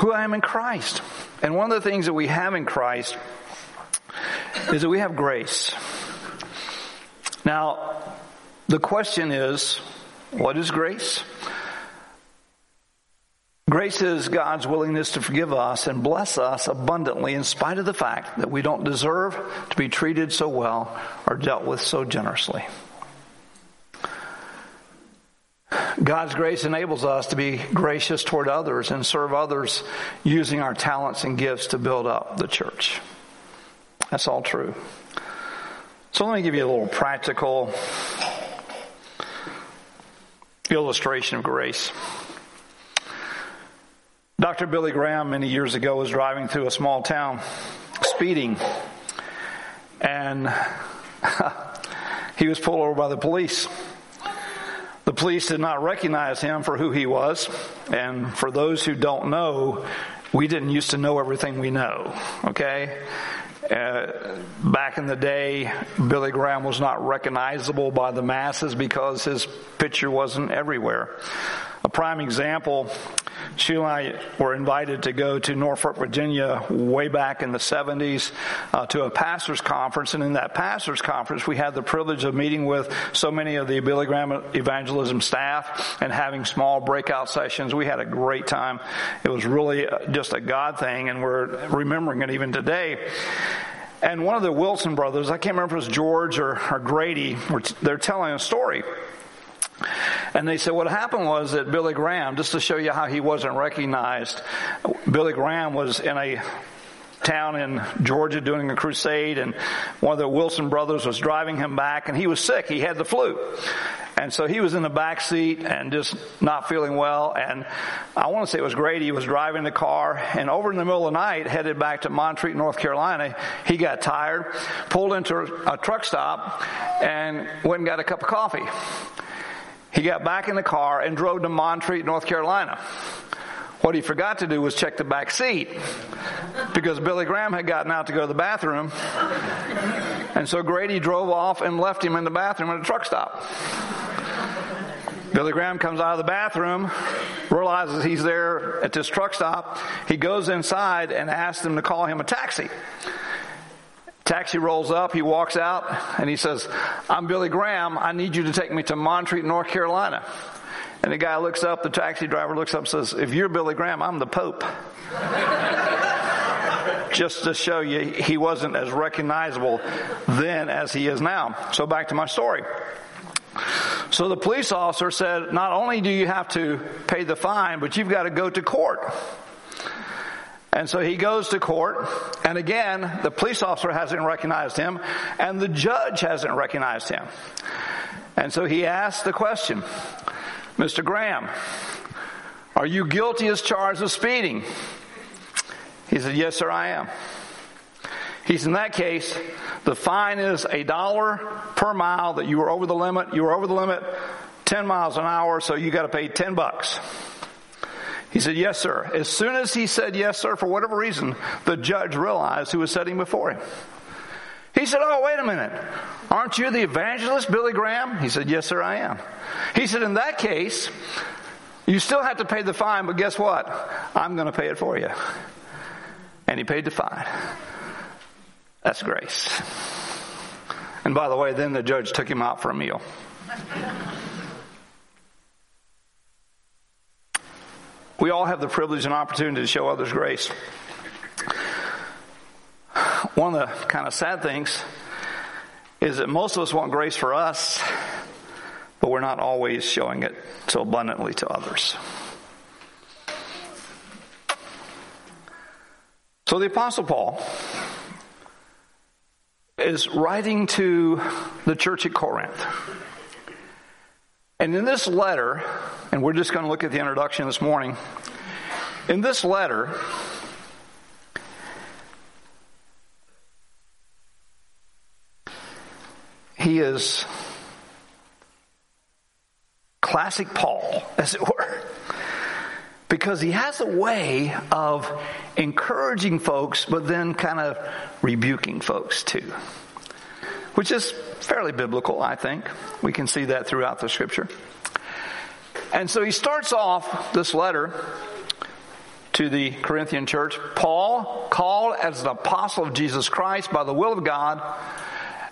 who I am in Christ. And one of the things that we have in Christ is that we have grace. Now, the question is, what is grace? Grace is God's willingness to forgive us and bless us abundantly in spite of the fact that we don't deserve to be treated so well or dealt with so generously. God's grace enables us to be gracious toward others and serve others using our talents and gifts to build up the church. That's all true. So let me give you a little practical illustration of grace. Dr. Billy Graham many years ago was driving through a small town, speeding, and he was pulled over by the police. The police did not recognize him for who he was, and for those who don't know, we didn't used to know everything we know, okay? Uh, back in the day, Billy Graham was not recognizable by the masses because his picture wasn't everywhere. A prime example, Sheila and I were invited to go to Norfolk, Virginia way back in the 70s uh, to a pastor's conference. And in that pastor's conference, we had the privilege of meeting with so many of the Billy Graham evangelism staff and having small breakout sessions. We had a great time. It was really uh, just a God thing, and we're remembering it even today. And one of the Wilson brothers, I can't remember if it was George or, or Grady, they're telling a story. And they said what happened was that Billy Graham, just to show you how he wasn't recognized, Billy Graham was in a town in Georgia doing a crusade and one of the Wilson brothers was driving him back and he was sick. He had the flu. And so he was in the back seat and just not feeling well. And I want to say it was Grady. He was driving the car and over in the middle of the night, headed back to Montreat, North Carolina. He got tired, pulled into a truck stop and went and got a cup of coffee. He got back in the car and drove to Montreat, North Carolina. What he forgot to do was check the back seat because Billy Graham had gotten out to go to the bathroom. And so Grady drove off and left him in the bathroom at a truck stop. Billy Graham comes out of the bathroom, realizes he's there at this truck stop. He goes inside and asks them to call him a taxi. Taxi rolls up, he walks out, and he says, I'm Billy Graham. I need you to take me to Montreat, North Carolina. And the guy looks up, the taxi driver looks up and says, If you're Billy Graham, I'm the Pope. Just to show you, he wasn't as recognizable then as he is now. So back to my story. So the police officer said, Not only do you have to pay the fine, but you've got to go to court. And so he goes to court, and again, the police officer hasn't recognized him, and the judge hasn't recognized him. And so he asks the question, Mr. Graham, are you guilty as charged of speeding? He said, Yes, sir, I am. He said, In that case, the fine is a dollar per mile that you were over the limit. You were over the limit 10 miles an hour, so you got to pay 10 bucks. He said, Yes, sir. As soon as he said yes, sir, for whatever reason, the judge realized who was sitting before him. He said, Oh, wait a minute. Aren't you the evangelist, Billy Graham? He said, Yes, sir, I am. He said, In that case, you still have to pay the fine, but guess what? I'm going to pay it for you. And he paid the fine. That's grace. And by the way, then the judge took him out for a meal. We all have the privilege and opportunity to show others grace. One of the kind of sad things is that most of us want grace for us, but we're not always showing it so abundantly to others. So the Apostle Paul is writing to the church at Corinth. And in this letter, and we're just going to look at the introduction this morning, in this letter, he is classic Paul, as it were, because he has a way of encouraging folks, but then kind of rebuking folks too which is fairly biblical, I think. We can see that throughout the scripture. And so he starts off this letter to the Corinthian church, Paul, called as an apostle of Jesus Christ by the will of God,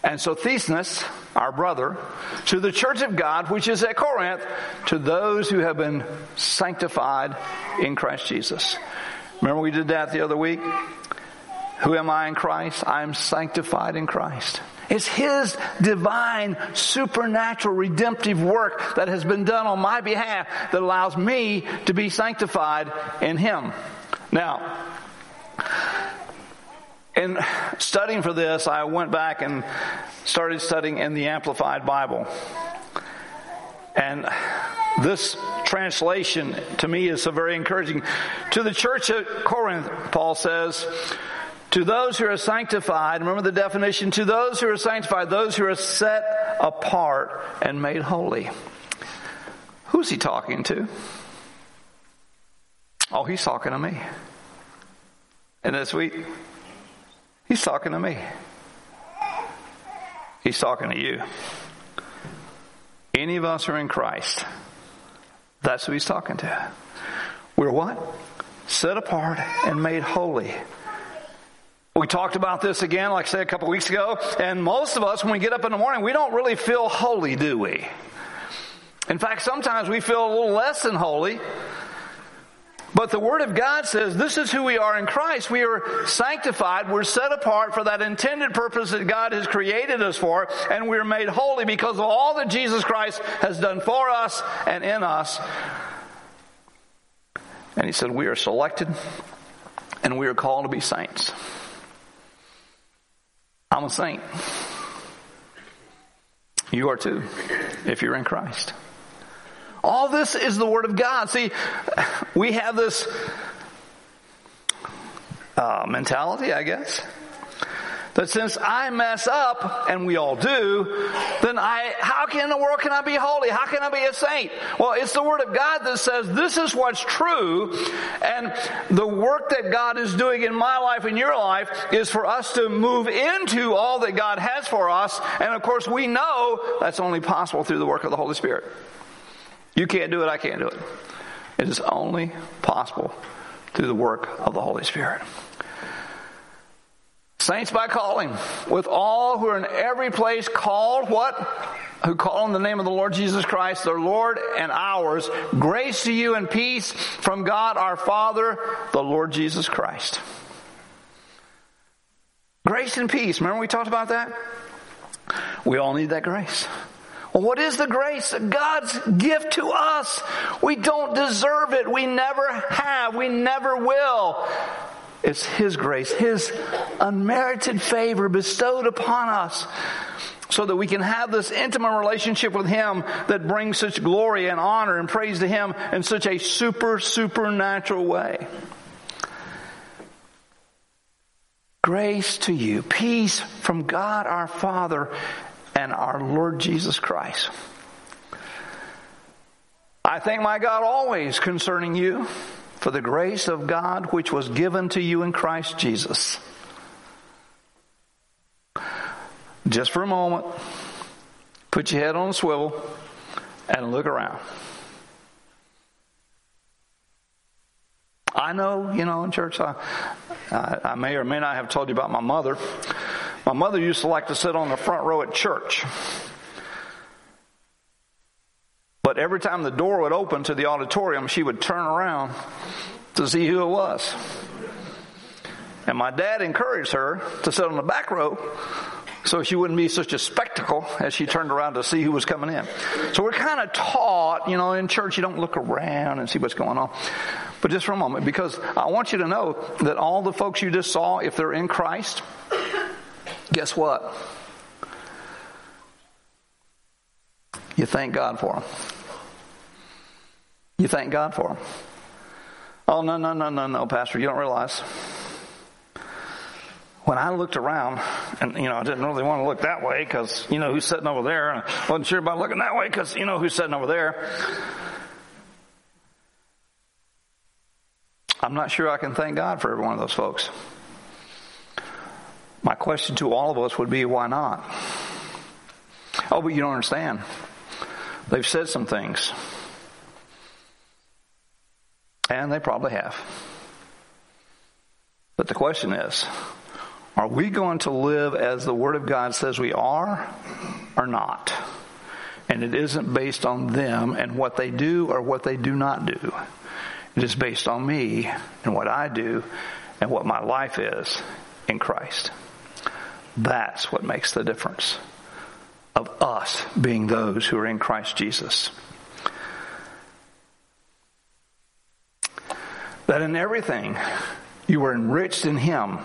and Sosthenes, our brother, to the church of God which is at Corinth, to those who have been sanctified in Christ Jesus. Remember we did that the other week? Who am I in Christ? I am sanctified in Christ. It's His divine, supernatural, redemptive work that has been done on my behalf that allows me to be sanctified in Him. Now, in studying for this, I went back and started studying in the Amplified Bible. And this translation to me is so very encouraging. To the church at Corinth, Paul says, to those who are sanctified, remember the definition, to those who are sanctified, those who are set apart and made holy. Who's he talking to? Oh, he's talking to me. Isn't that sweet? He's talking to me. He's talking to you. Any of us who are in Christ. That's who he's talking to. We're what? Set apart and made holy. We talked about this again, like I said a couple weeks ago, and most of us, when we get up in the morning, we don't really feel holy, do we? In fact, sometimes we feel a little less than holy. But the Word of God says this is who we are in Christ. We are sanctified. We're set apart for that intended purpose that God has created us for. And we're made holy because of all that Jesus Christ has done for us and in us. And He said, We are selected and we are called to be saints. I'm a saint. You are too, if you're in Christ. All this is the Word of God. See, we have this uh, mentality, I guess, that since I mess up, and we all do, then I, how can in the world can I be holy? How can I be a saint? Well, it's the Word of God that says this is what's true, and the work that God is doing in my life and your life is for us to move into all that God has for us, and of course we know that's only possible through the work of the Holy Spirit. You can't do it, I can't do it. It is only possible through the work of the Holy Spirit. Saints by calling, with all who are in every place called what? Who call on the name of the Lord Jesus Christ, their Lord and ours. Grace to you and peace from God our Father, the Lord Jesus Christ. Grace and peace. Remember we talked about that? We all need that grace. Well, what is the grace? God's gift to us. We don't deserve it. We never have. We never will. It's His grace, His unmerited favor bestowed upon us so that we can have this intimate relationship with Him that brings such glory and honor and praise to Him in such a super, supernatural way. Grace to you, peace from God our Father and our Lord Jesus Christ. I thank my God always concerning you for the grace of God which was given to you in Christ Jesus. Just for a moment, put your head on a swivel and look around. I know, you know, in church, I, I, I, may or may not have told you about my mother. My mother used to like to sit on the front row at church. Every time the door would open to the auditorium, she would turn around to see who it was. And my dad encouraged her to sit on the back row so she wouldn't be such a spectacle as she turned around to see who was coming in. So we're kind of taught, you know, in church you don't look around and see what's going on. But just for a moment, because I want you to know that all the folks you just saw, if they're in Christ, guess what? You thank God for them. You thank God for them. Oh, no, no, no, no, no, Pastor, you don't realize. When I looked around, and you know, I didn't really want to look that way because you know who's sitting over there, and I wasn't sure about looking that way because you know who's sitting over there. I'm not sure I can thank God for every one of those folks. My question to all of us would be, why not? Oh, but you don't understand. They've said some things. And they probably have. But the question is, are we going to live as the Word of God says we are or not? And it isn't based on them and what they do or what they do not do. It is based on me and what I do and what my life is in Christ. That's what makes the difference of us being those who are in Christ Jesus. That in everything you were enriched in Him,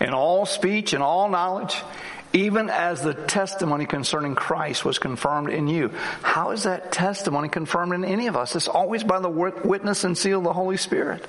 in all speech and all knowledge, even as the testimony concerning Christ was confirmed in you. How is that testimony confirmed in any of us? It's always by the witness and seal of the Holy Spirit.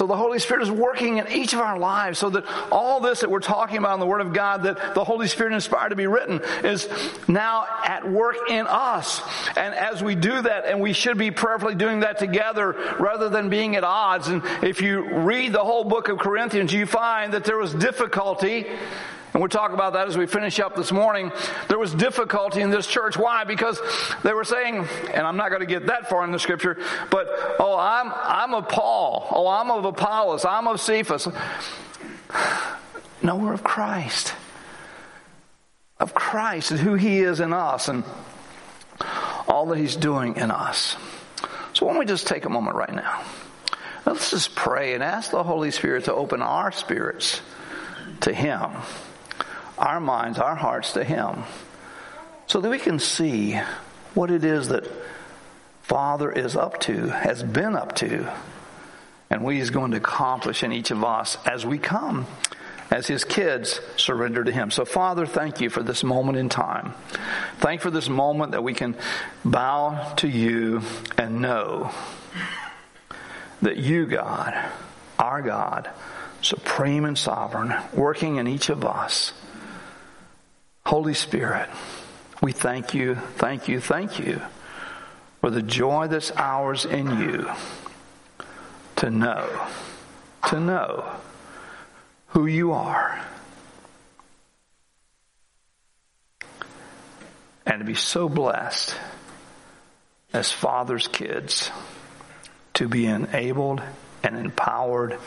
So the Holy Spirit is working in each of our lives so that all this that we're talking about in the Word of God that the Holy Spirit inspired to be written is now at work in us. And as we do that, and we should be prayerfully doing that together rather than being at odds. And if you read the whole book of Corinthians, you find that there was difficulty and we'll talk about that as we finish up this morning. There was difficulty in this church. Why? Because they were saying, and I'm not going to get that far in the scripture, but, oh, I'm, I'm of Paul. Oh, I'm of Apollos. I'm of Cephas. No, we're of Christ. Of Christ and who He is in us and all that He's doing in us. So why don't we just take a moment right now? Let's just pray and ask the Holy Spirit to open our spirits to Him our minds, our hearts to Him so that we can see what it is that Father is up to, has been up to, and what He's going to accomplish in each of us as we come as his kids surrender to him. So Father, thank you for this moment in time. Thank you for this moment that we can bow to you and know that you, God, our God, supreme and sovereign, working in each of us, Holy Spirit, we thank you, thank you, thank you for the joy that's ours in you to know, to know who you are. And to be so blessed as Father's kids to be enabled and empowered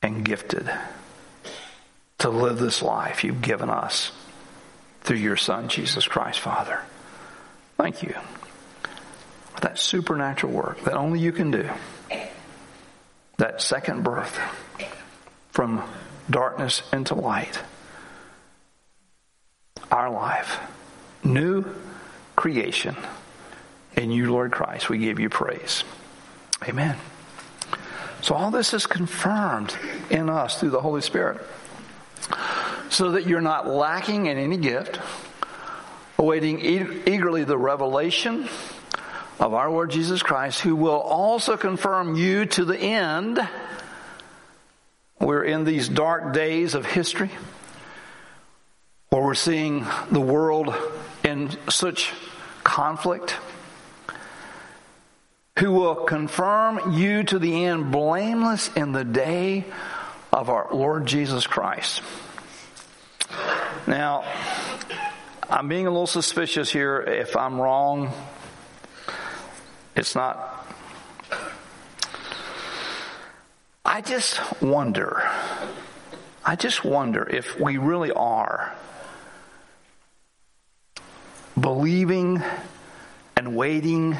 and gifted to live this life you've given us through your Son, Jesus Christ, Father. Thank you for that supernatural work that only you can do. That second birth from darkness into light. Our life. New creation. In you, Lord Christ, we give you praise. Amen. So all this is confirmed in us through the Holy Spirit so that you're not lacking in any gift, awaiting eagerly the revelation of our Lord Jesus Christ, who will also confirm you to the end. We're in these dark days of history where we're seeing the world in such conflict, who will confirm you to the end blameless in the day of our Lord Jesus Christ. Now, I'm being a little suspicious here. If I'm wrong, it's not. I just wonder. I just wonder if we really are believing and waiting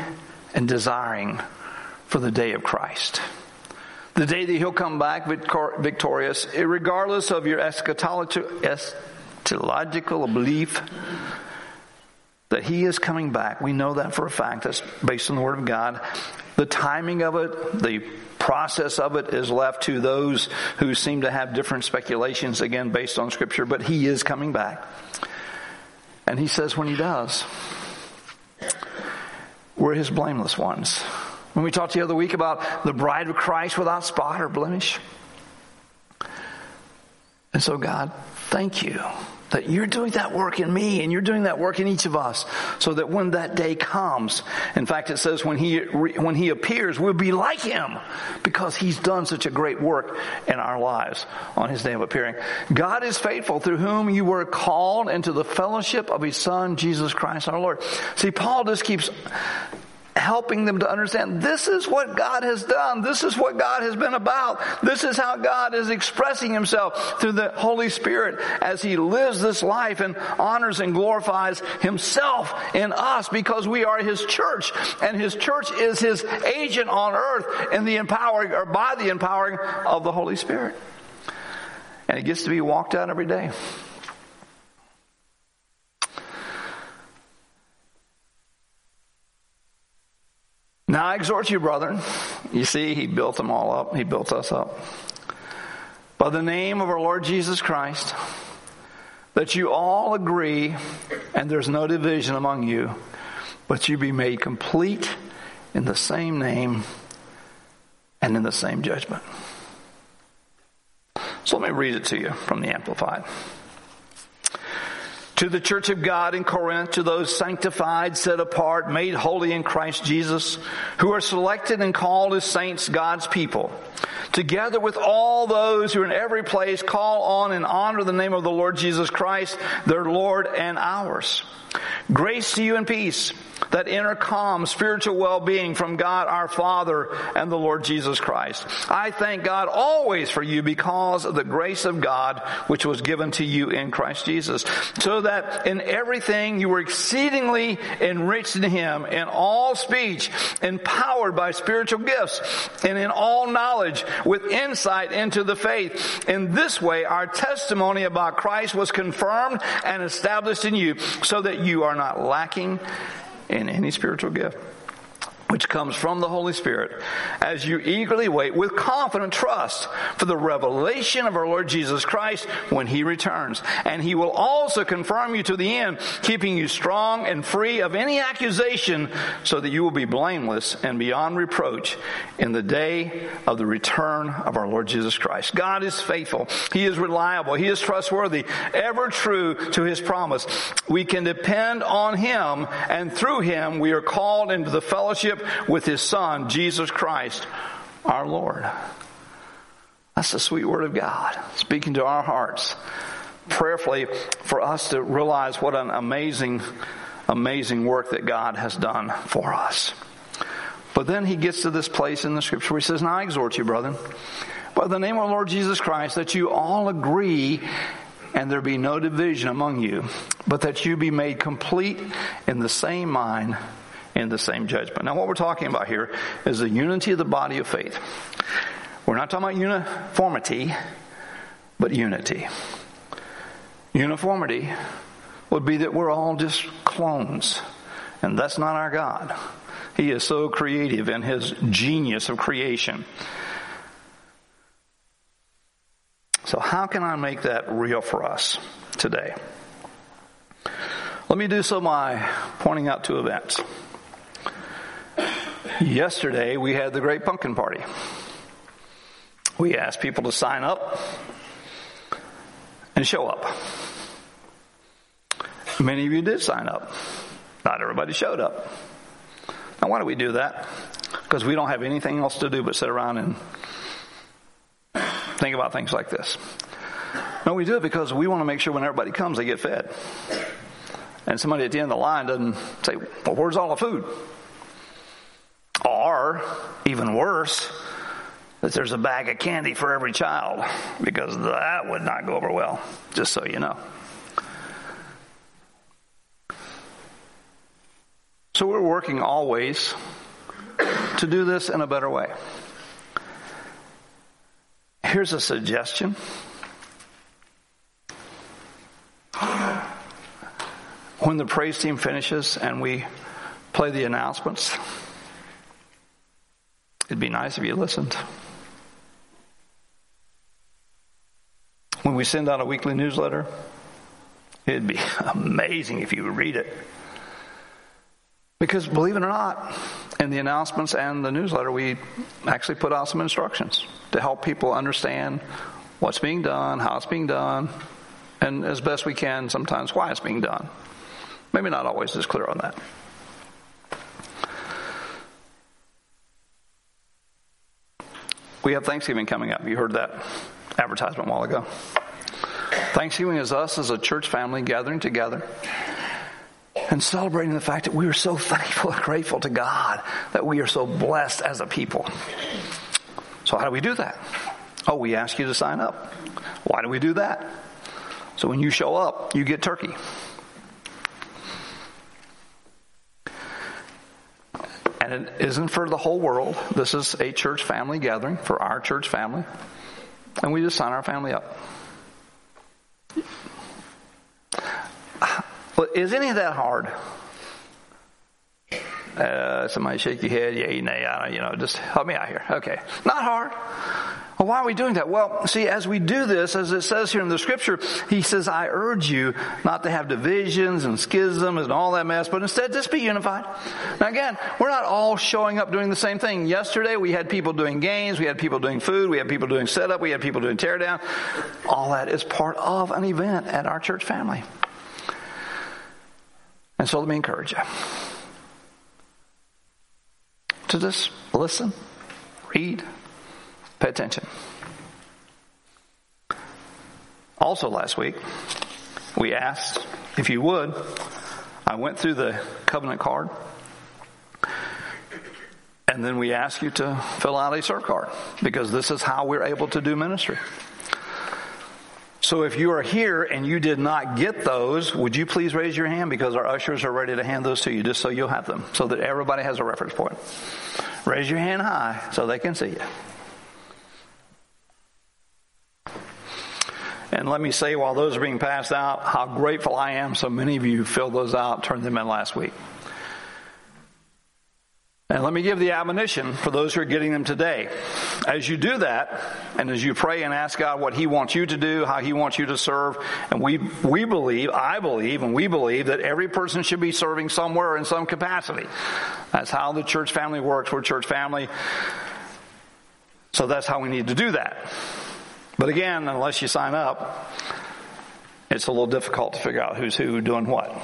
and desiring for the day of Christ the day that he'll come back victorious, regardless of your eschatological belief that he is coming back. We know that for a fact. That's based on the Word of God. The timing of it, the process of it is left to those who seem to have different speculations, again, based on Scripture, but he is coming back. And he says when he does, we're his blameless ones. When we talked the other week about the bride of Christ without spot or blemish. And so, God, thank you that you're doing that work in me and you're doing that work in each of us so that when that day comes, in fact, it says when he, when he appears, we'll be like him because he's done such a great work in our lives on his day of appearing. God is faithful through whom you were called into the fellowship of his son, Jesus Christ our Lord. See, Paul just keeps helping them to understand this is what God has done. This is what God has been about. This is how God is expressing himself through the Holy Spirit as he lives this life and honors and glorifies himself in us because we are his church and his church is his agent on earth in the empowering or by the empowering of the Holy Spirit. And it gets to be walked out every day. Now I exhort you, brethren. You see, he built them all up. He built us up. By the name of our Lord Jesus Christ, that you all agree and there's no division among you, but you be made complete in the same name and in the same judgment. So let me read it to you from the Amplified. To the church of God in Corinth, to those sanctified, set apart, made holy in Christ Jesus, who are selected and called as saints, God's people, together with all those who in every place call on and honor the name of the Lord Jesus Christ, their Lord and ours. Grace to you and peace that inner calm, spiritual well-being from God our Father and the Lord Jesus Christ. I thank God always for you because of the grace of God which was given to you in Christ Jesus, so that in everything you were exceedingly enriched in Him, in all speech, empowered by spiritual gifts, and in all knowledge with insight into the faith. In this way, our testimony about Christ was confirmed and established in you, so that you are not lacking in any spiritual gift which comes from the Holy Spirit as you eagerly wait with confident trust for the revelation of our Lord Jesus Christ when He returns. And He will also confirm you to the end, keeping you strong and free of any accusation so that you will be blameless and beyond reproach in the day of the return of our Lord Jesus Christ. God is faithful. He is reliable. He is trustworthy, ever true to His promise. We can depend on Him and through Him we are called into the fellowship with his son, Jesus Christ, our Lord. That's the sweet word of God speaking to our hearts prayerfully for us to realize what an amazing, amazing work that God has done for us. But then he gets to this place in the scripture where he says, Now I exhort you, brethren, by the name of the Lord Jesus Christ, that you all agree and there be no division among you, but that you be made complete in the same mind in the same judgment. Now, what we're talking about here is the unity of the body of faith. We're not talking about uniformity, but unity. Uniformity would be that we're all just clones, and that's not our God. He is so creative in his genius of creation. So, how can I make that real for us today? Let me do so by pointing out two events. Yesterday, we had the Great Pumpkin Party. We asked people to sign up and show up. Many of you did sign up. Not everybody showed up. Now, why do we do that? Because we don't have anything else to do but sit around and think about things like this. No, we do it because we want to make sure when everybody comes, they get fed. And somebody at the end of the line doesn't say, Well, where's all the food? Or, even worse, that there's a bag of candy for every child, because that would not go over well, just so you know. So we're working always to do this in a better way. Here's a suggestion. When the praise team finishes and we play the announcements, It'd be nice if you listened. When we send out a weekly newsletter, it'd be amazing if you would read it. Because believe it or not, in the announcements and the newsletter, we actually put out some instructions to help people understand what's being done, how it's being done, and as best we can, sometimes why it's being done. Maybe not always as clear on that. We have Thanksgiving coming up. You heard that advertisement a while ago. Thanksgiving is us as a church family gathering together and celebrating the fact that we are so thankful and grateful to God that we are so blessed as a people. So how do we do that? Oh, we ask you to sign up. Why do we do that? So when you show up, you get turkey. And it isn't for the whole world. This is a church family gathering for our church family. And we just sign our family up. Is any of that hard? Uh, somebody shake your head, yay, nay, you know, just help me out here. Okay. Not hard. Well, why are we doing that? Well, see, as we do this, as it says here in the scripture, he says, I urge you not to have divisions and schisms and all that mess, but instead just be unified. Now again, we're not all showing up doing the same thing. Yesterday we had people doing games, we had people doing food, we had people doing setup, we had people doing teardown. All that is part of an event at our church family. And so let me encourage you to just listen, read, pay attention. Also, last week, we asked if you would. I went through the covenant card, and then we asked you to fill out a serve card because this is how we're able to do ministry. So if you are here and you did not get those, would you please raise your hand because our ushers are ready to hand those to you just so you'll have them so that everybody has a reference point. Raise your hand high so they can see you. And let me say while those are being passed out, how grateful I am so many of you filled those out, turned them in last week. And let me give the admonition for those who are getting them today. As you do that, and as you pray and ask God what He wants you to do, how He wants you to serve, and we, we believe, I believe, and we believe that every person should be serving somewhere in some capacity. That's how the church family works. We're church family. So that's how we need to do that. But again, unless you sign up, it's a little difficult to figure out who's who doing what.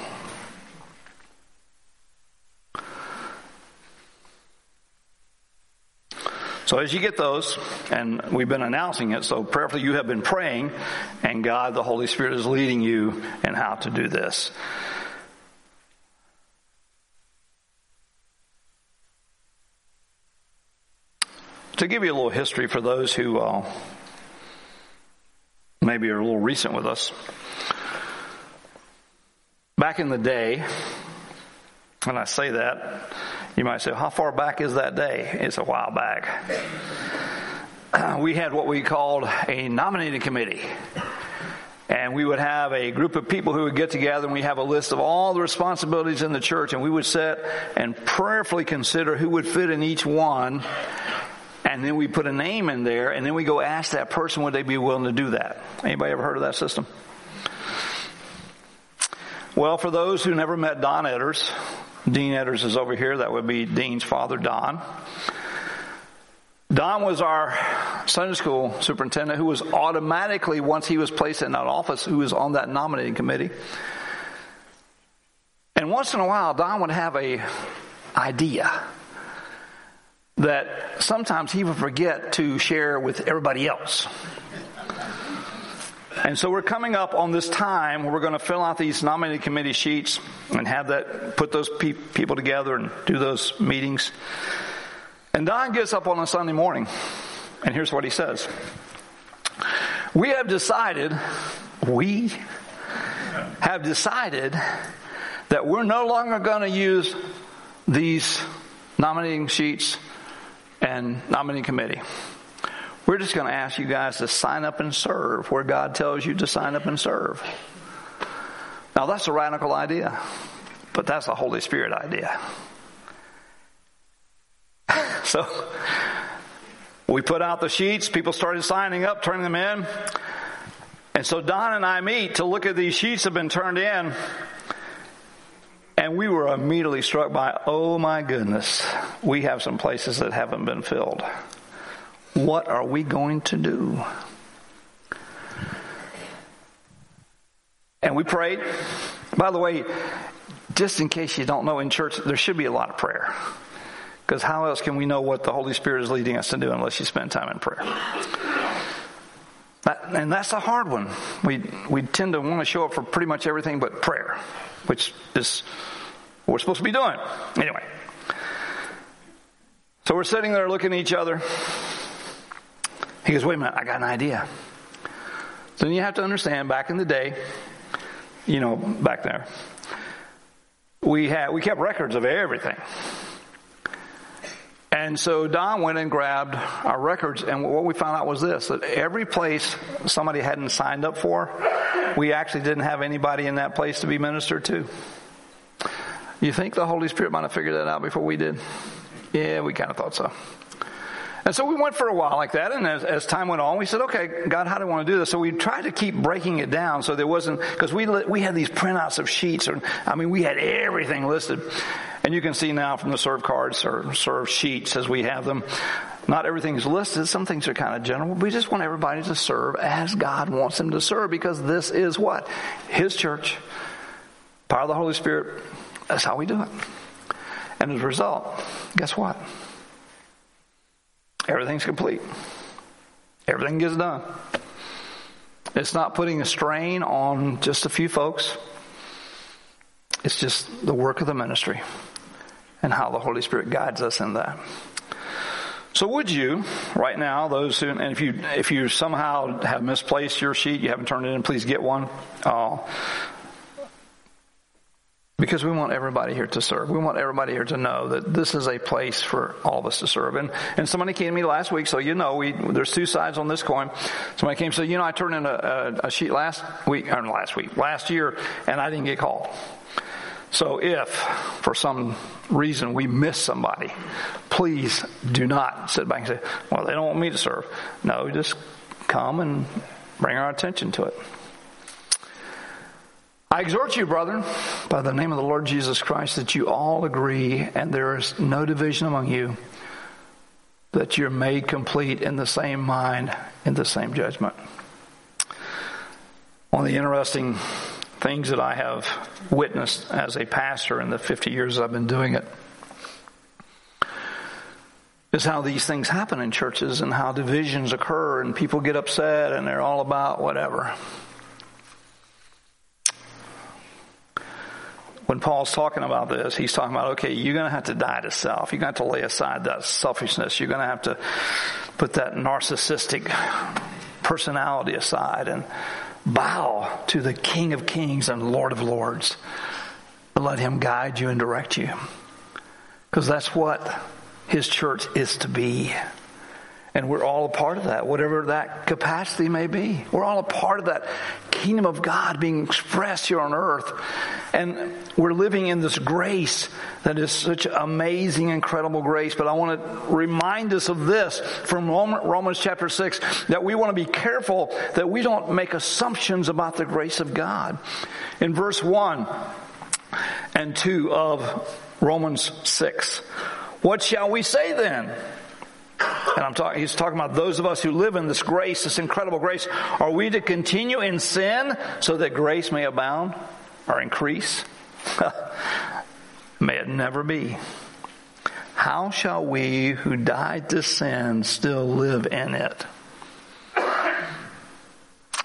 So as you get those, and we've been announcing it, so prayerfully you have been praying, and God, the Holy Spirit, is leading you in how to do this. To give you a little history for those who uh, maybe are a little recent with us, back in the day, when I say that, you might say, how far back is that day? It's a while back. We had what we called a nominating committee. And we would have a group of people who would get together and we have a list of all the responsibilities in the church and we would sit and prayerfully consider who would fit in each one. And then we put a name in there and then we go ask that person would they be willing to do that. Anybody ever heard of that system? Well, for those who never met Don Edders, Dean Edders is over here. That would be Dean's father, Don. Don was our Sunday school superintendent who was automatically, once he was placed in that office, who was on that nominating committee. And once in a while, Don would have a idea that sometimes he would forget to share with everybody else. And so we're coming up on this time where we're going to fill out these nominating committee sheets and have that, put those pe- people together and do those meetings. And Don gets up on a Sunday morning and here's what he says. We have decided, we have decided that we're no longer going to use these nominating sheets and nominating committee. We're just going to ask you guys to sign up and serve where God tells you to sign up and serve. Now that's a radical idea, but that's a Holy Spirit idea. so we put out the sheets, people started signing up, turning them in. And so Don and I meet to look at these sheets have been turned in. And we were immediately struck by, oh my goodness, we have some places that haven't been filled. What are we going to do? And we prayed. By the way, just in case you don't know, in church, there should be a lot of prayer. Because how else can we know what the Holy Spirit is leading us to do unless you spend time in prayer? That, and that's a hard one. We, we tend to want to show up for pretty much everything but prayer, which is what we're supposed to be doing. Anyway. So we're sitting there looking at each other. He goes, wait a minute, I got an idea. So then you have to understand back in the day, you know, back there, we had we kept records of everything. And so Don went and grabbed our records, and what we found out was this that every place somebody hadn't signed up for, we actually didn't have anybody in that place to be ministered to. You think the Holy Spirit might have figured that out before we did? Yeah, we kind of thought so. And so we went for a while like that, and as, as, time went on, we said, "Okay, God, how do we want to do this?" So we tried to keep breaking it down, so there wasn't because we we had these printouts of sheets, or I mean, we had everything listed, and you can see now from the serve cards or serve sheets as we have them. Not everything is listed. Some things are kind of general. We just want everybody to serve as God wants them to serve because this is what His church, power of the Holy Spirit. That's how we do it. And as a result, guess what? Everything's complete. Everything gets done. It's not putting a strain on just a few folks. It's just the work of the ministry and how the Holy Spirit guides us in that. So would you, right now, those who, and if you, if you somehow have misplaced your sheet, you haven't turned it in, please get one. Uh, because we want everybody here to serve. We want everybody here to know that this is a place for all of us to serve. And, and somebody came to me last week, so you know, we, there's two sides on this coin. Somebody came and said, you know, I turned in a, a, a sheet last week, or last week, last year, and I didn't get called. So if, for some reason, we miss somebody, please do not sit back and say, well, they don't want me to serve. No, just come and bring our attention to it. I exhort you, brethren, by the name of the Lord Jesus Christ, that you all agree and there is no division among you, that you're made complete in the same mind, in the same judgment. One of the interesting things that I have witnessed as a pastor in the 50 years I've been doing it is how these things happen in churches and how divisions occur and people get upset and they're all about whatever. When Paul's talking about this, he's talking about, okay, you're going to have to die to self. You're going to have to lay aside that selfishness. You're going to have to put that narcissistic personality aside and bow to the King of Kings and Lord of Lords. Let him guide you and direct you. Because that's what his church is to be. And we're all a part of that, whatever that capacity may be. We're all a part of that kingdom of God being expressed here on earth. And we're living in this grace that is such amazing, incredible grace. But I want to remind us of this from Romans chapter 6 that we want to be careful that we don't make assumptions about the grace of God. In verse 1 and 2 of Romans 6, what shall we say then? And I'm talking, he's talking about those of us who live in this grace, this incredible grace. Are we to continue in sin so that grace may abound or increase? may it never be. How shall we who died to sin still live in it?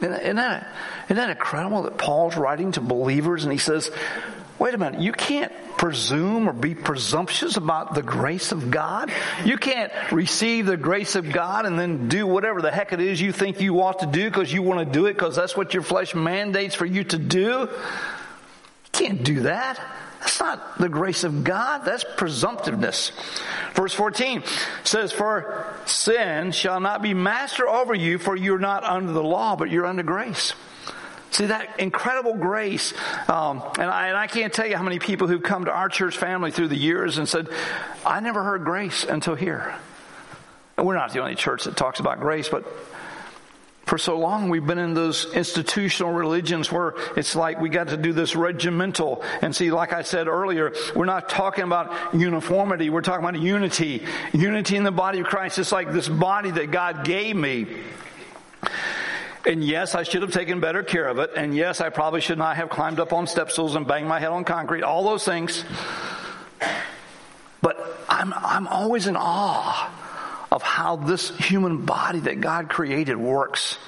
Isn't that, isn't that incredible that Paul's writing to believers and he says, wait a minute, you can't presume or be presumptuous about the grace of God. You can't receive the grace of God and then do whatever the heck it is you think you ought to do because you want to do it because that's what your flesh mandates for you to do. You can't do that. That's not the grace of God. That's presumptiveness. Verse 14 says, For sin shall not be master over you, for you're not under the law, but you're under grace. See that incredible grace, um, and, I, and I can't tell you how many people who've come to our church family through the years and said, "I never heard grace until here." And we're not the only church that talks about grace, but for so long we've been in those institutional religions where it's like we got to do this regimental. And see, like I said earlier, we're not talking about uniformity. We're talking about unity. Unity in the body of Christ. It's like this body that God gave me. And yes, I should have taken better care of it. And yes, I probably should not have climbed up on step stools and banged my head on concrete. All those things. But I'm, I'm always in awe of how this human body that God created works.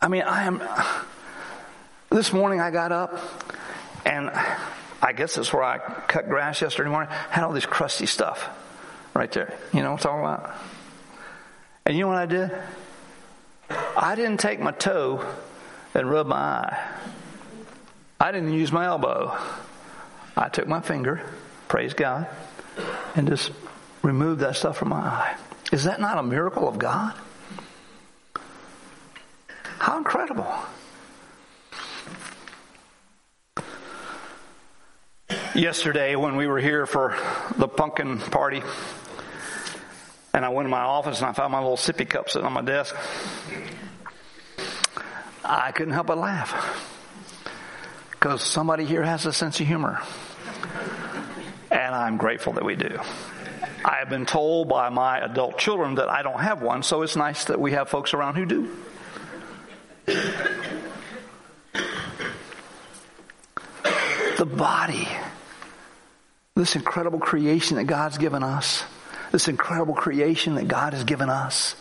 I mean, I am, this morning I got up and I guess that's where I cut grass yesterday morning. Had all this crusty stuff right there. You know what I'm talking about? And you know what I did? I didn't take my toe and rub my eye. I didn't use my elbow. I took my finger, praise God, and just removed that stuff from my eye. Is that not a miracle of God? How incredible. Yesterday, when we were here for the pumpkin party, and I went to my office and I found my little sippy cup sitting on my desk, I couldn't help but laugh. Because somebody here has a sense of humor. And I'm grateful that we do. I have been told by my adult children that I don't have one, so it's nice that we have folks around who do. The body this incredible creation that God's given us, this incredible creation that God has given us,